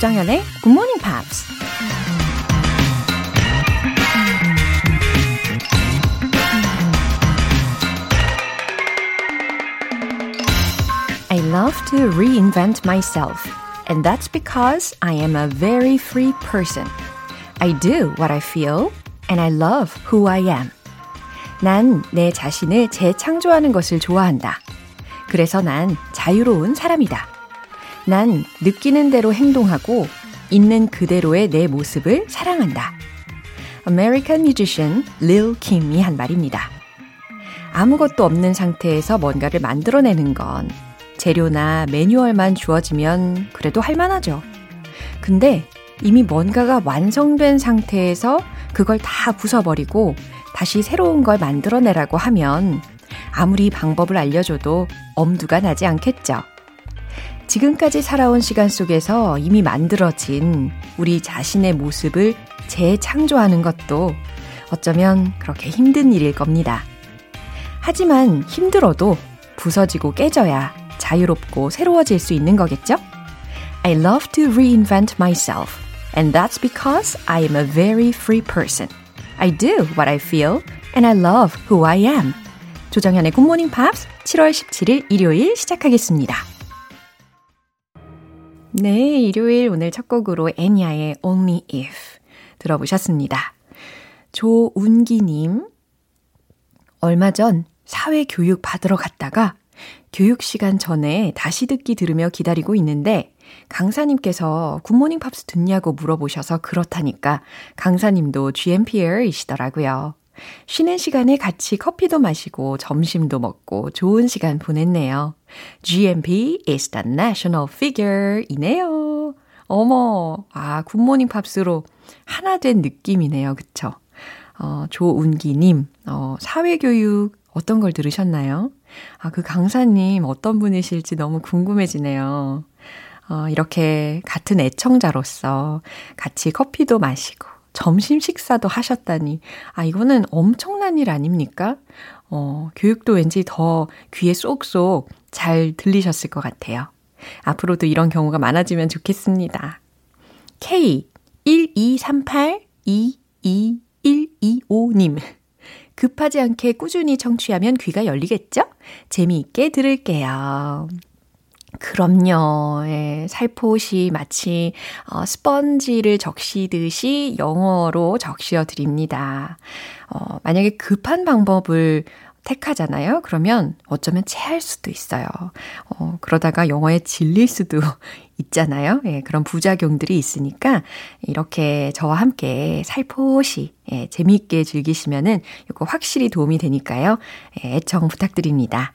조정현의 Good Morning Pops. I love to reinvent myself, and that's because I am a very free person. I do what I feel, and I love who I am. 난 내 자신을 재창조하는 것을 좋아한다. 그래서 난 자유로운 사람이다. 난 느끼는 대로 행동하고 있는 그대로의 내 모습을 사랑한다. American musician Lil Kim이 한 말입니다. 아무것도 없는 상태에서 뭔가를 만들어내는 건 재료나 매뉴얼만 주어지면 그래도 할만하죠. 근데 이미 뭔가가 완성된 상태에서 그걸 다 부숴버리고 다시 새로운 걸 만들어내라고 하면 아무리 방법을 알려줘도 엄두가 나지 않겠죠. 지금까지 살아온 시간 속에서 이미 만들어진 우리 자신의 모습을 재창조하는 것도 어쩌면 그렇게 힘든 일일 겁니다. 하지만 힘들어도 부서지고 깨져야 자유롭고 새로워질 수 있는 거겠죠? I love to reinvent myself. And that's because I am a very free person. I do what I feel and I love who I am. 조정현의 굿모닝 팝스 7월 17일 일요일 시작하겠습니다. 네, 일요일 오늘 첫 곡으로 애니아의 Only If 들어보셨습니다. 조운기님, 얼마 전 사회 교육 받으러 갔다가 교육 시간 전에 다시 듣기 들으며 기다리고 있는데 강사님께서 Good Morning Pops 듣냐고 물어보셔서 그렇다니까 강사님도 GMPer이시더라고요. 쉬는 시간에 같이 커피도 마시고 점심도 먹고 좋은 시간 보냈네요. GMP is the national figure 이네요. 어머, 아, Good Morning Pops로 하나 된 느낌이네요. 그쵸? 어, 조운기님, 어, 사회교육 어떤 걸 들으셨나요? 아, 그 강사님 어떤 분이실지 너무 궁금해지네요. 어, 이렇게 같은 애청자로서 같이 커피도 마시고 점심 식사도 하셨다니. 아, 이거는 엄청난 일 아닙니까? 어, 교육도 왠지 더 귀에 쏙쏙 잘 들리셨을 것 같아요. 앞으로도 이런 경우가 많아지면 좋겠습니다. K123822125님. 급하지 않게 꾸준히 청취하면 귀가 열리겠죠? 재미있게 들을게요. 그럼요. 예, 살포시 마치 어, 스펀지를 적시듯이 영어로 적시어 드립니다. 어, 만약에 급한 방법을 택하잖아요. 그러면 어쩌면 체할 수도 있어요. 어, 그러다가 영어에 질릴 수도 있잖아요. 예, 그런 부작용들이 있으니까 이렇게 저와 함께 살포시 예, 재미있게 즐기시면은 이거 확실히 도움이 되니까요. 예, 애청 부탁드립니다.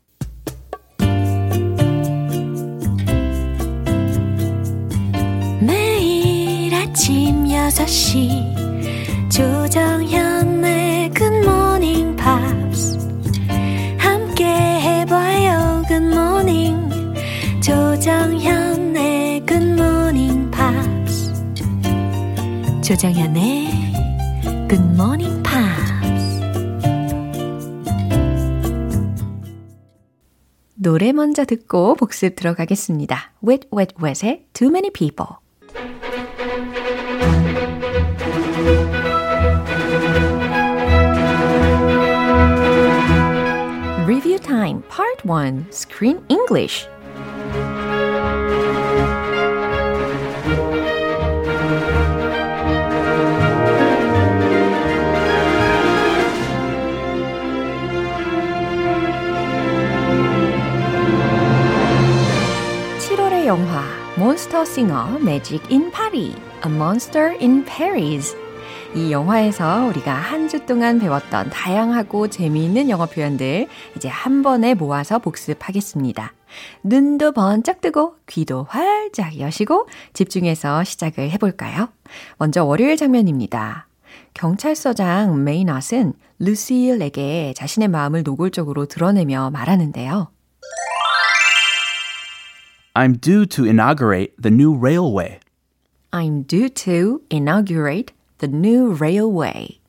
6시. 조정현의 Good Morning Pops 함께 해봐요 good morning 조정현의 굿모닝 팝스 조정현의 굿모닝 팝스 노래 먼저 듣고 복습 들어가겠습니다. Wet Wet Wet의 Too Many People Time Part 1 Screen English 7월의 영화 몬스터 싱어 매직 인 파리 A Monster in Paris 이 영화에서 우리가 한 주 동안 배웠던 다양하고 재미있는 영어 표현들 이제 한 번에 모아서 복습하겠습니다. 눈도 번쩍 뜨고 귀도 활짝 여시고 집중해서 시작을 해볼까요? 먼저 월요일 장면입니다. 경찰서장 메이넛은 루시일에게 자신의 마음을 노골적으로 드러내며 말하는데요. I'm due to inaugurate the new railway. I'm due to inaugurate the new railway.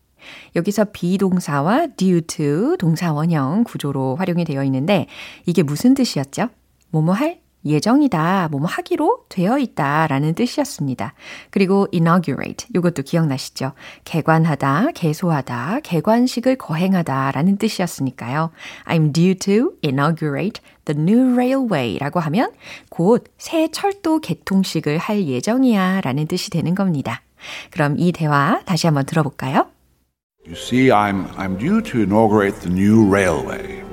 여기서 비동사와 due to 동사 원형 구조로 활용이 되어 있는데 이게 무슨 뜻이었죠? 뭐뭐 할 예정이다, 뭐뭐 하기로 되어 있다 라는 뜻이었습니다. 그리고 inaugurate, 이것도 기억나시죠? 개관하다, 개소하다, 개관식을 거행하다 라는 뜻이었으니까요. I'm due to inaugurate the new railway 라고 하면 곧 새 철도 개통식을 할 예정이야 라는 뜻이 되는 겁니다. 그럼 이 대화 다시 한번 들어볼까요? You see, I'm, I'm due to inaugurate the new railway.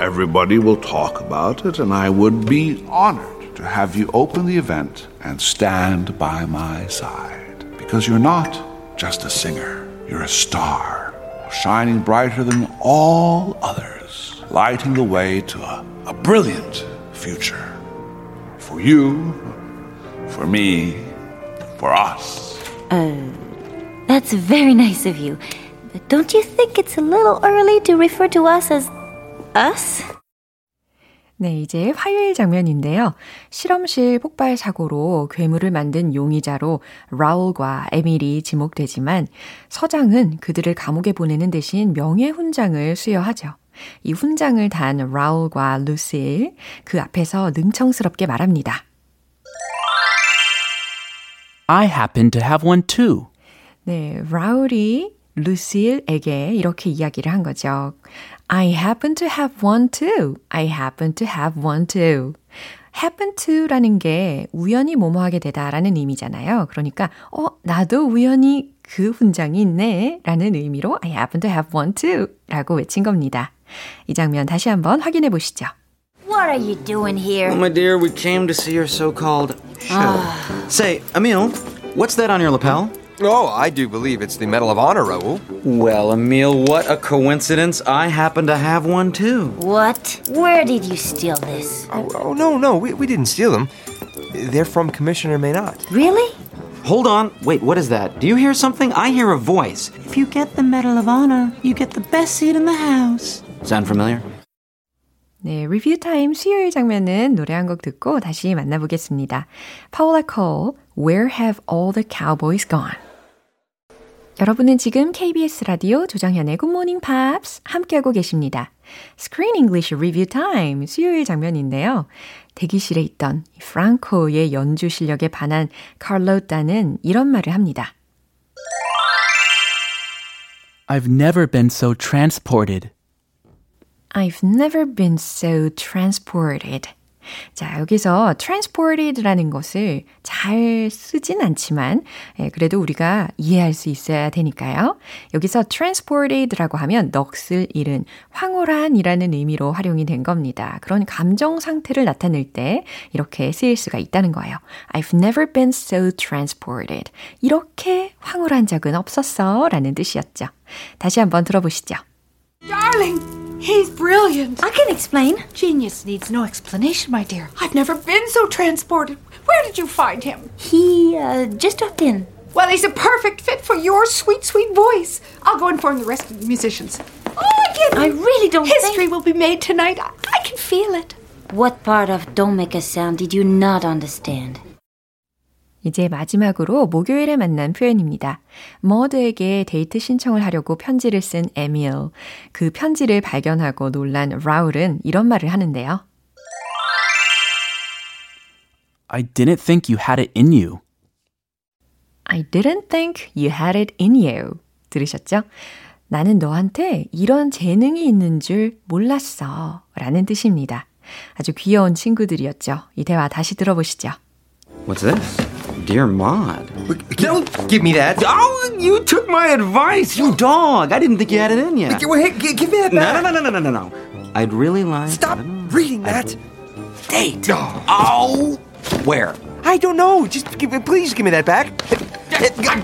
Everybody will talk about it, and I would be honored to have you open the event and stand by my side. Because you're not just a singer, you're a star, shining brighter than all others, lighting the way to a, a brilliant future. For you, for me, for us. Uh, that's very nice of you. But don't you think it's a little early to refer to us as us? 네, 이제 화요일 장면인데요. 실험실 폭발 사고로 괴물을 만든 용의자로 라울과 에밀이 지목되지만 서장은 그들을 감옥에 보내는 대신 명예 훈장을 수여하죠. 이 훈장을 단 라울과 루실 그 앞에서 능청스럽게 말합니다. I happen to have one too. 네, 라울이 루실에게 이렇게 이야기를 한 거죠. I happen to have one too. I happen to have one too. happen to라는 게 우연히 뭐뭐 하게 되다라는 의미잖아요. 그러니까 어 나도 우연히 그 훈장이 있네 라는 의미로 I happen to have one too 라고 외친 겁니다. 이 장면 다시 한번 확인해 보시죠. What are you doing here? Well, my dear, we came to see your so-called show. Ah. Say, Emil, what's that on your lapel? Oh, I do believe it's the Medal of Honor, Raoul. Well, Emil, what a coincidence. I happen to have one too. What? Where did you steal this? Oh, oh no, no, we, we didn't steal them. They're from Commissioner Maynard. Really? Hold on. Wait, what is that? Do you hear something? I hear a voice. If you get the Medal of Honor, you get the best seat in the house. Sound familiar? 네, review time 수요일 장면은 노래 한 곡 듣고 다시 만나보겠습니다. Paula Cole, Where Have All the Cowboys Gone? 여러분은 지금 KBS 라디오 조정현의 Good Morning Pops 함께하고 계십니다. Screen English Review Time 수요일 장면인데요. 대기실에 있던 프랑코의 연주 실력에 반한 칼로타는 이런 말을 합니다. I've never been so transported. I've never been so transported. 자, 여기서 transported라는 것을 잘 쓰진 않지만, 예, 그래도 우리가 이해할 수 있어야 되니까요. 여기서 transported라고 하면 넋을 잃은, 황홀한이라는 의미로 활용이 된 겁니다. 그런 감정 상태를 나타낼 때 이렇게 쓰일 수가 있다는 거예요. I've never been so transported. 이렇게 황홀한 적은 없었어. 라는 뜻이었죠. 다시 한번 들어보시죠. Darling, he's brilliant. I can explain. Genius needs no explanation, my dear. I've never been so transported. Where did you find him? He uh, just dropped in. Well, he's a perfect fit for your sweet, sweet voice. I'll go inform the rest of the musicians. Oh, I get I really don't History think... will be made tonight. I, I can feel it. What part of don't make a sound did you not understand? 이제 마지막으로 목요일에 만난 표현입니다. 머드에게 데이트 신청을 하려고 편지를 쓴 에밀. 그 편지를 발견하고 놀란 라울은 이런 말을 하는데요. I didn't think you had it in you. I didn't think you had it in you. 들으셨죠? 나는 너한테 이런 재능이 있는 줄 몰랐어. 라는 뜻입니다. 아주 귀여운 친구들이었죠. 이 대화 다시 들어보시죠. What's this? Dear Maud. Don't give me that. Oh, you took my advice, you dog. I didn't think you had it in you. Hey, g- give me that No, back. no, no, no, no, no, no. no. I'd really like. Stop reading that. Date. Oh, where? I don't know. Just give, please give me that back.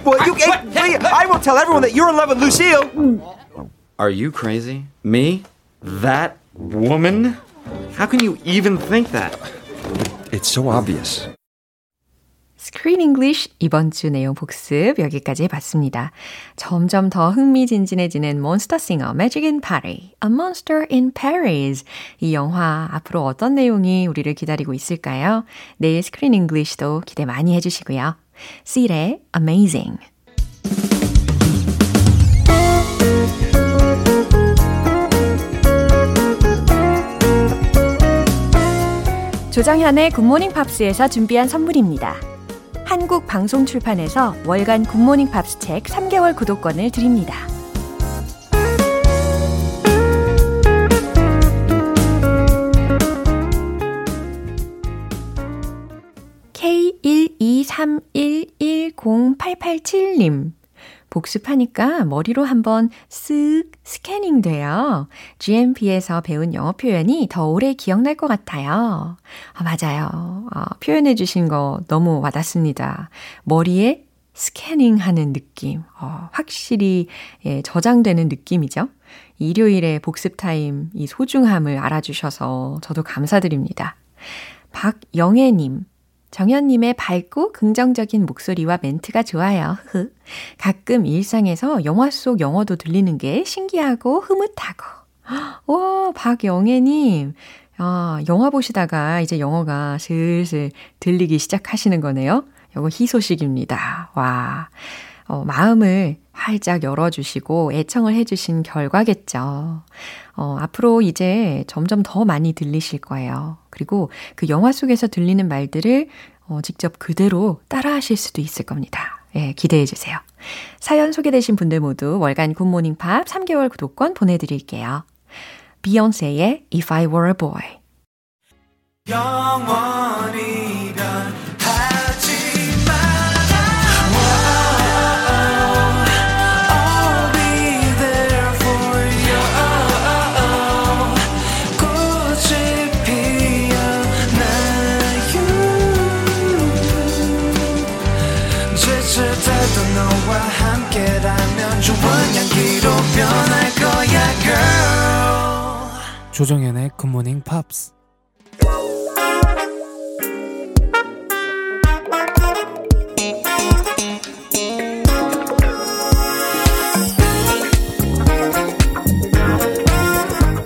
Well, you, hey, I will tell everyone that you're in love with Lucille. Are you crazy? Me? That woman? How can you even think that? It's so obvious. Screen English 이번 주 내용 복습 여기까지 해봤습니다. 점점 더 흥미진진해지는 몬스터 싱어 Magic in Paris, A Monster in Paris 이 영화 앞으로 어떤 내용이 우리를 기다리고 있을까요? 내일 Screen English도 기대 많이 해주시고요. C의 Amazing 조정현의 굿모닝 팝스에서 준비한 선물입니다. 한국 방송 출판에서 월간 굿모닝 팝스 책 3개월 구독권을 드립니다. K123110887님 복습하니까 머리로 한번 쓱 스캐닝 돼요. GMP에서 배운 영어 표현이 더 오래 기억날 것 같아요. 아, 맞아요. 아, 표현해 주신 거 너무 와닿습니다. 머리에 스캐닝 하는 느낌. 어, 확실히 예, 저장되는 느낌이죠. 일요일에 복습 타임 이 소중함을 알아주셔서 저도 감사드립니다. 박영애님, 정현님의 밝고 긍정적인 목소리와 멘트가 좋아요. 가끔 일상에서 영화 속 영어도 들리는 게 신기하고 흐뭇하고. 와, 박영애님. 아, 영화 보시다가 이제 영어가 슬슬 들리기 시작하시는 거네요. 요거 희소식입니다. 와. 어, 마음을 활짝 열어주시고 애청을 해주신 결과겠죠. 어, 앞으로 이제 점점 더 많이 들리실 거예요. 그리고 그 영화 속에서 들리는 말들을 어, 직접 그대로 따라 하실 수도 있을 겁니다. 예, 기대해 주세요. 사연 소개되신 분들 모두 월간 굿모닝 팝 3개월 구독권 보내드릴게요. 비욘세의 If I Were a Boy. 조정연의 굿모닝 팝스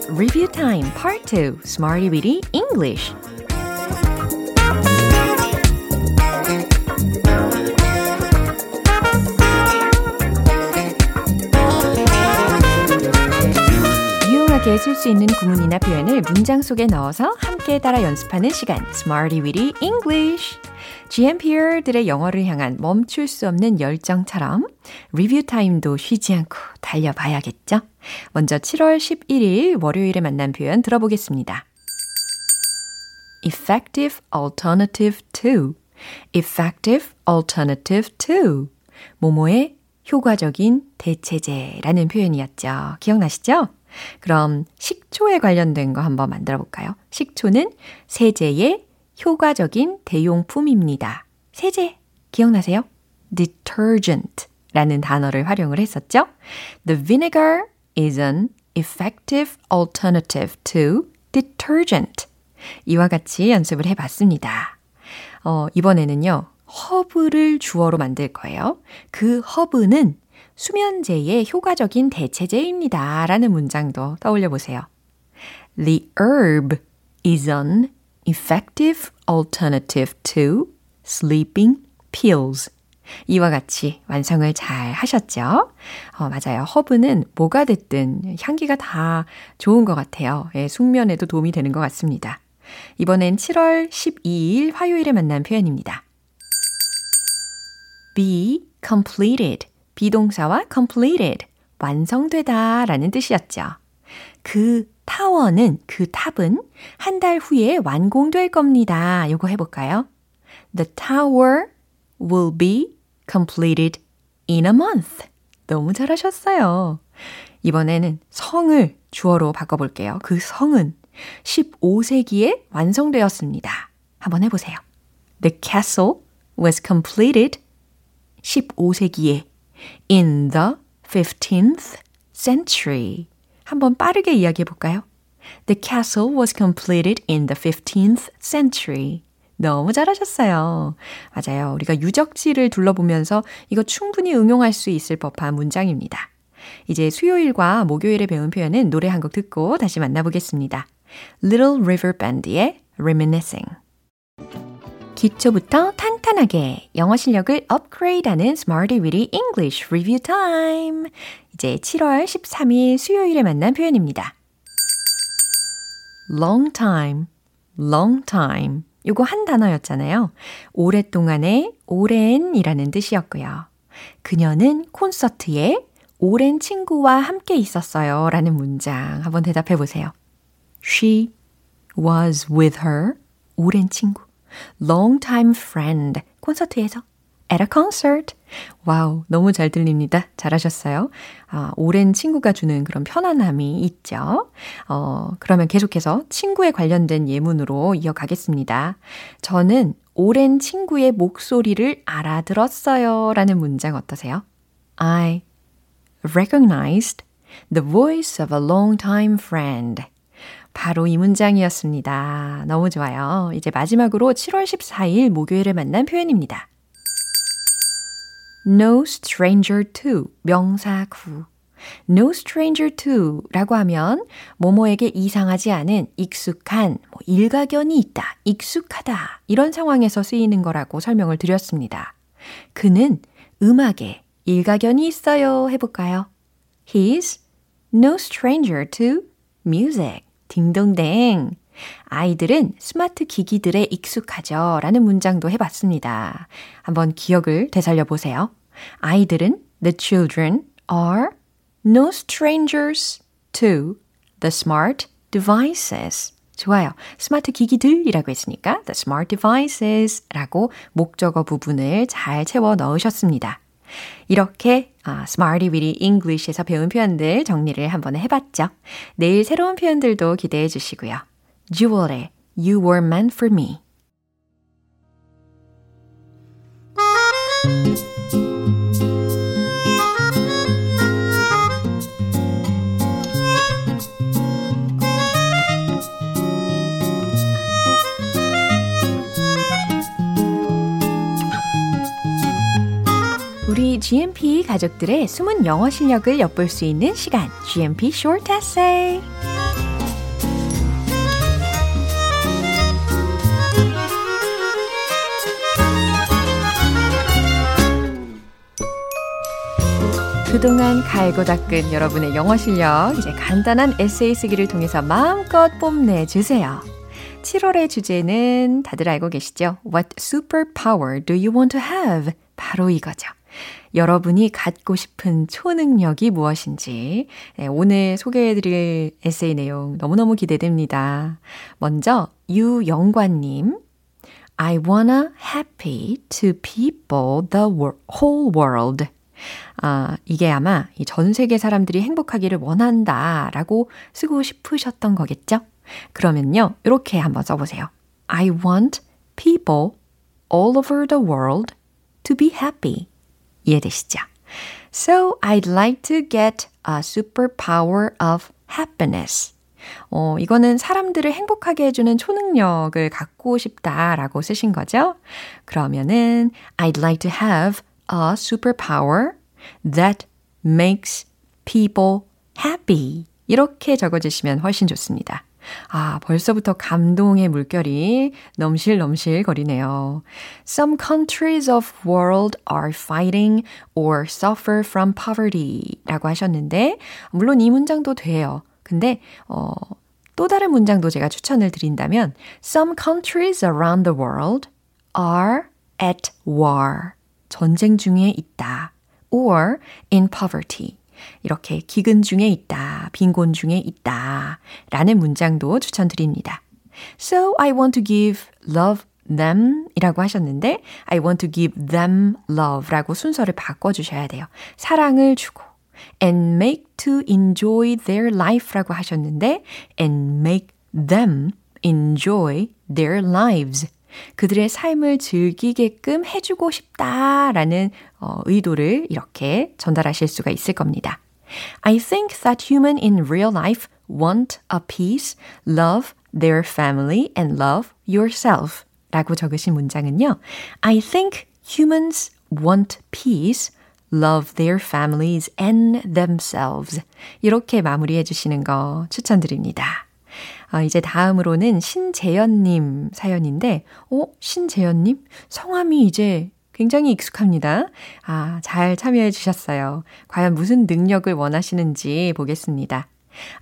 Review Time Part 2 Smarty Weedy English 유용하게 쓸 수 있는 구문이나 표현을 문장 속에 넣어서 함께 따라 연습하는 시간 Smarty Weedy English GMPR들의 영어를 향한 멈출 수 없는 열정처럼 리뷰 타임도 쉬지 않고 달려봐야겠죠? 먼저 7월 11일 월요일에 만난 표현 들어보겠습니다. effective alternative to effective alternative to 모모의 효과적인 대체제라는 표현이었죠. 기억나시죠? 그럼 식초에 관련된 거 한번 만들어 볼까요? 식초는 세제의 효과적인 대용품입니다. 세제 기억나세요? detergent 라는 단어를 활용을 했었죠. The vinegar is an effective alternative to detergent. 이와 같이 연습을 해 봤습니다. 어, 이번에는요, 허브를 주어로 만들 거예요. 그 허브는 수면제의 효과적인 대체제입니다. 라는 문장도 떠올려 보세요. The herb is an effective alternative to sleeping pills. 이와 같이 완성을 잘 하셨죠? 어, 맞아요. 허브는 뭐가 됐든 향기가 다 좋은 것 같아요. 예, 숙면에도 도움이 되는 것 같습니다. 이번엔 7월 12일 화요일에 만난 표현입니다. be completed. 비동사와 completed. 완성되다 라는 뜻이었죠. 그 타워는, 그 탑은 한 달 후에 완공될 겁니다. 요거 해볼까요? The tower will be completed in a month. 너무 잘하셨어요. 이번에는 성을 주어로 바꿔볼게요. 그 성은 15세기에 완성되었습니다. 한번 해보세요. The castle was completed 15세기에 in the 15th century. 한번 빠르게 이야기해 볼까요? The castle was completed in the 15th century. 너무 잘하셨어요. 맞아요. 우리가 유적지를 둘러보면서 이거 충분히 응용할 수 있을 법한 문장입니다. 이제 수요일과 목요일에 배운 표현은 노래 한 곡 듣고 다시 만나보겠습니다. Little River Band의 Reminiscing. 기초부터 탄탄하게 영어 실력을 업그레이드하는 Smarty Weedy English Review Time. 이제 7월 13일 수요일에 만난 표현입니다. long time, long time. 요거 한 단어였잖아요. 오랫동안의 오랜이라는 뜻이었고요. 그녀는 콘서트에 오랜 친구와 함께 있었어요. 라는 문장 한번 대답해 보세요. She was with her. 오랜 친구. Long time friend. 콘서트에서. at a concert. 와우, 너무 잘 들립니다. 잘하셨어요. 아, 오랜 친구가 주는 그런 편안함이 있죠. 어, 그러면 계속해서 친구에 관련된 예문으로 이어가겠습니다. 저는 오랜 친구의 목소리를 알아들었어요. 라는 문장 어떠세요? I recognized the voice of a long-time friend. 바로 이 문장이었습니다. 너무 좋아요. 이제 마지막으로 7월 14일 목요일에 만난 표현입니다. No stranger to 명사 구. No stranger to 라고 하면 뭐뭐에게 이상하지 않은 익숙한, 뭐 일가견이 있다, 익숙하다 이런 상황에서 쓰이는 거라고 설명을 드렸습니다. 그는 음악에 일가견이 있어요 해볼까요? He's no stranger to music. 딩동댕. 아이들은 스마트 기기들에 익숙하죠. 라는 문장도 해봤습니다. 한번 기억을 되살려 보세요. 아이들은 the children are no strangers to the smart devices. 좋아요. 스마트 기기들이라고 했으니까 the smart devices 라고 목적어 부분을 잘 채워 넣으셨습니다. 이렇게 아, Smarty Weedy English에서 배운 표현들 정리를 한번 해봤죠. 내일 새로운 표현들도 기대해 주시고요. Jewel의 You Were Meant For Me GMP 가족들의 숨은 영어 실력을 엿볼 수 있는 시간, GMP Short Essay. 그동안 갈고 닦은 여러분의 영어 실력, 이제 간단한 에세이 쓰기를 통해서 마음껏 뽐내주세요. 7월의 주제는 다들 알고 계시죠? What superpower do you want to have? 바로 이거죠. 여러분이 갖고 싶은 초능력이 무엇인지 네, 오늘 소개해드릴 에세이 내용 너무너무 기대됩니다. 먼저 유영관님 I wanna happy to people the whole world. 아, 이게 아마 전 세계 사람들이 행복하기를 원한다 라고 쓰고 싶으셨던 거겠죠? 그러면요, 이렇게 한번 써보세요. I want people all over the world to be happy. 이해되시죠? So I'd like to get a superpower of happiness. 어, 이거는 사람들을 행복하게 해주는 초능력을 갖고 싶다라고 쓰신 거죠? 그러면은 I'd like to have a superpower that makes people happy. 이렇게 적어주시면 훨씬 좋습니다. 아, 벌써부터 감동의 물결이 넘실넘실 거리네요. Some countries of world are fighting or suffer from poverty 라고 하셨는데, 물론 이 문장도 돼요. 근데, 어, 또 다른 문장도 제가 추천을 드린다면, Some countries around the world are at war. 전쟁 중에 있다. or in poverty. 이렇게 기근 중에 있다, 빈곤 중에 있다 라는 문장도 추천드립니다. So I want to give love them 이라고 하셨는데 I want to give them love 라고 순서를 바꿔주셔야 돼요. 사랑을 주고 and make to enjoy their life 라고 하셨는데 and make them enjoy their lives 그들의 삶을 즐기게끔 해주고 싶다라는 어, 의도를 이렇게 전달하실 수가 있을 겁니다. I think that human in real life want a peace, love their family, and love yourself. 라고 적으신 문장은요. I think humans want peace, love their families and themselves. 이렇게 마무리해 주시는 거 추천드립니다. 어, 이제 다음으로는 신재현님 사연인데, 어, 신재현님? 성함이 이제 굉장히 익숙합니다. 아, 잘 참여해 주셨어요. 과연 무슨 능력을 원하시는지 보겠습니다.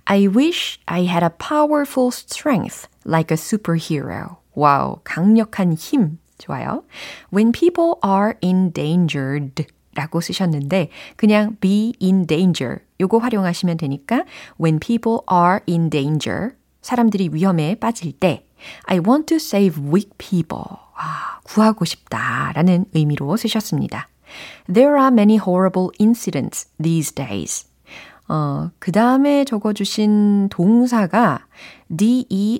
I wish I had a powerful strength like a superhero. 와우, 강력한 힘. 좋아요. When people are endangered 라고 쓰셨는데 그냥 be in danger 요거 활용하시면 되니까 when people are in danger 사람들이 위험에 빠질 때 I want to save weak people. 아, 구하고 싶다라는 의미로 쓰셨습니다. There are many horrible incidents these days. 어, 그 다음에 적어주신 동사가 D-E-A-F-T라고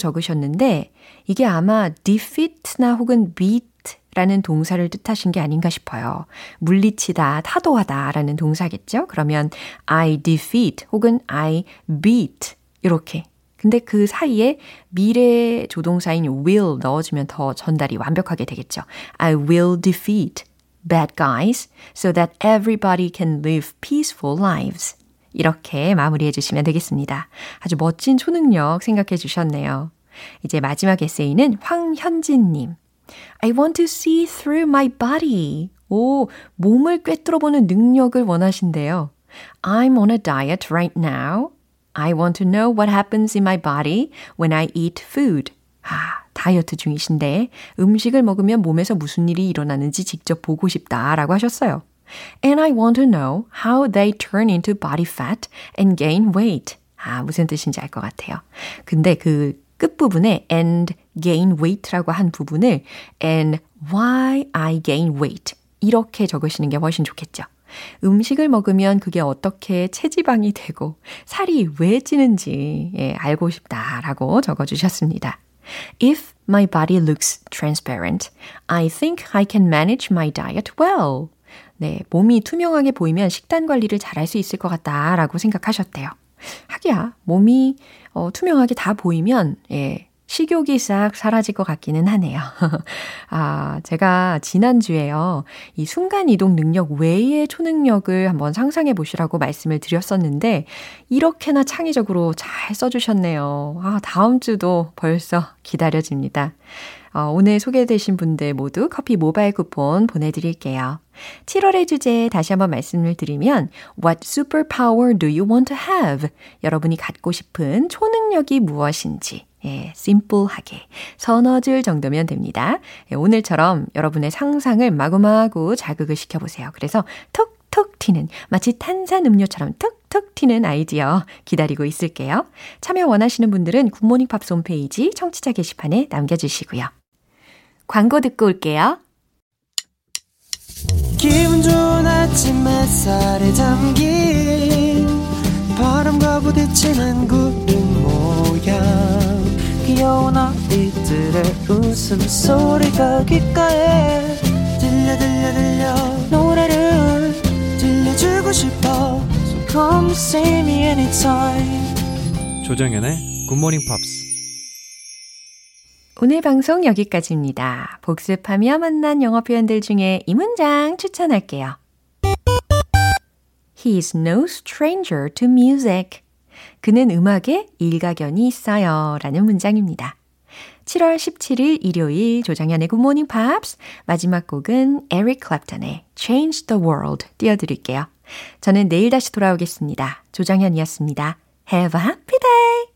적으셨는데, 이게 아마 defeat나 혹은 beat 라는 동사를 뜻하신 게 아닌가 싶어요. 물리치다, 타도하다 라는 동사겠죠? 그러면 I defeat 혹은 I beat 이렇게. 근데 그 사이에 미래 조동사인 will 넣어주면 더 전달이 완벽하게 되겠죠. I will defeat bad guys so that everybody can live peaceful lives. 이렇게 마무리해 주시면 되겠습니다. 아주 멋진 초능력 생각해 주셨네요. 이제 마지막 에세이는 황현진님. I want to see through my body. 오, 몸을 꿰뚫어보는 능력을 원하신대요. I'm on a diet right now. I want to know what happens in my body when I eat food. 아, 다이어트 중이신데 음식을 먹으면 몸에서 무슨 일이 일어나는지 직접 보고 싶다라고 하셨어요. And I want to know how they turn into body fat and gain weight. 아, 무슨 뜻인지 알 것 같아요. 근데 그 끝부분에 and gain weight라고 한 부분을 and why I gain weight 이렇게 적으시는 게 훨씬 좋겠죠. 음식을 먹으면 그게 어떻게 체지방이 되고 살이 왜 찌는지 예, 알고 싶다라고 적어주셨습니다. If my body looks transparent, I think I can manage my diet well. 네, 몸이 투명하게 보이면 식단 관리를 잘할 수 있을 것 같다라고 생각하셨대요. 하기야, 몸이 어, 투명하게 다 보이면, 예, 식욕이 싹 사라질 것 같기는 하네요. 아, 제가 지난주에요. 이 순간이동 능력 외의 초능력을 한번 상상해 보시라고 말씀을 드렸었는데, 이렇게나 창의적으로 잘 써주셨네요. 아, 다음 주도 벌써 기다려집니다. 어, 오늘 소개되신 분들 모두 커피 모바일 쿠폰 보내드릴게요. 7월의 주제 다시 한번 말씀을 드리면 What superpower do you want to have? 여러분이 갖고 싶은 초능력이 무엇인지 예, 심플하게 서너 줄 정도면 됩니다. 예, 오늘처럼 여러분의 상상을 마구마구 자극을 시켜보세요. 그래서 톡톡 튀는 마치 탄산 음료처럼 톡톡 튀는 아이디어 기다리고 있을게요. 참여 원하시는 분들은 굿모닝 팝스 홈페이지 청취자 게시판에 남겨주시고요. 광고 듣고 올게요. 기분 좋은 아침 햇살에 담긴 바람과 부딪히는 구름 모양 귀여운 아이들의 웃음소리가 귓가에 들려 들려 들려 노래를 들려주고 싶어 So come see me anytime 조정연의 굿모닝 팝스 오늘 방송 여기까지입니다. 복습하며 만난 영어 표현들 중에 이 문장 추천할게요. He is no stranger to music. 그는 음악에 일가견이 있어요. 라는 문장입니다. 7월 17일 일요일 조정현의 Good Morning Pops 마지막 곡은 에릭 클랩턴의 Change the World 띄워드릴게요. 저는 내일 다시 돌아오겠습니다. 조정현이었습니다. Have a happy day!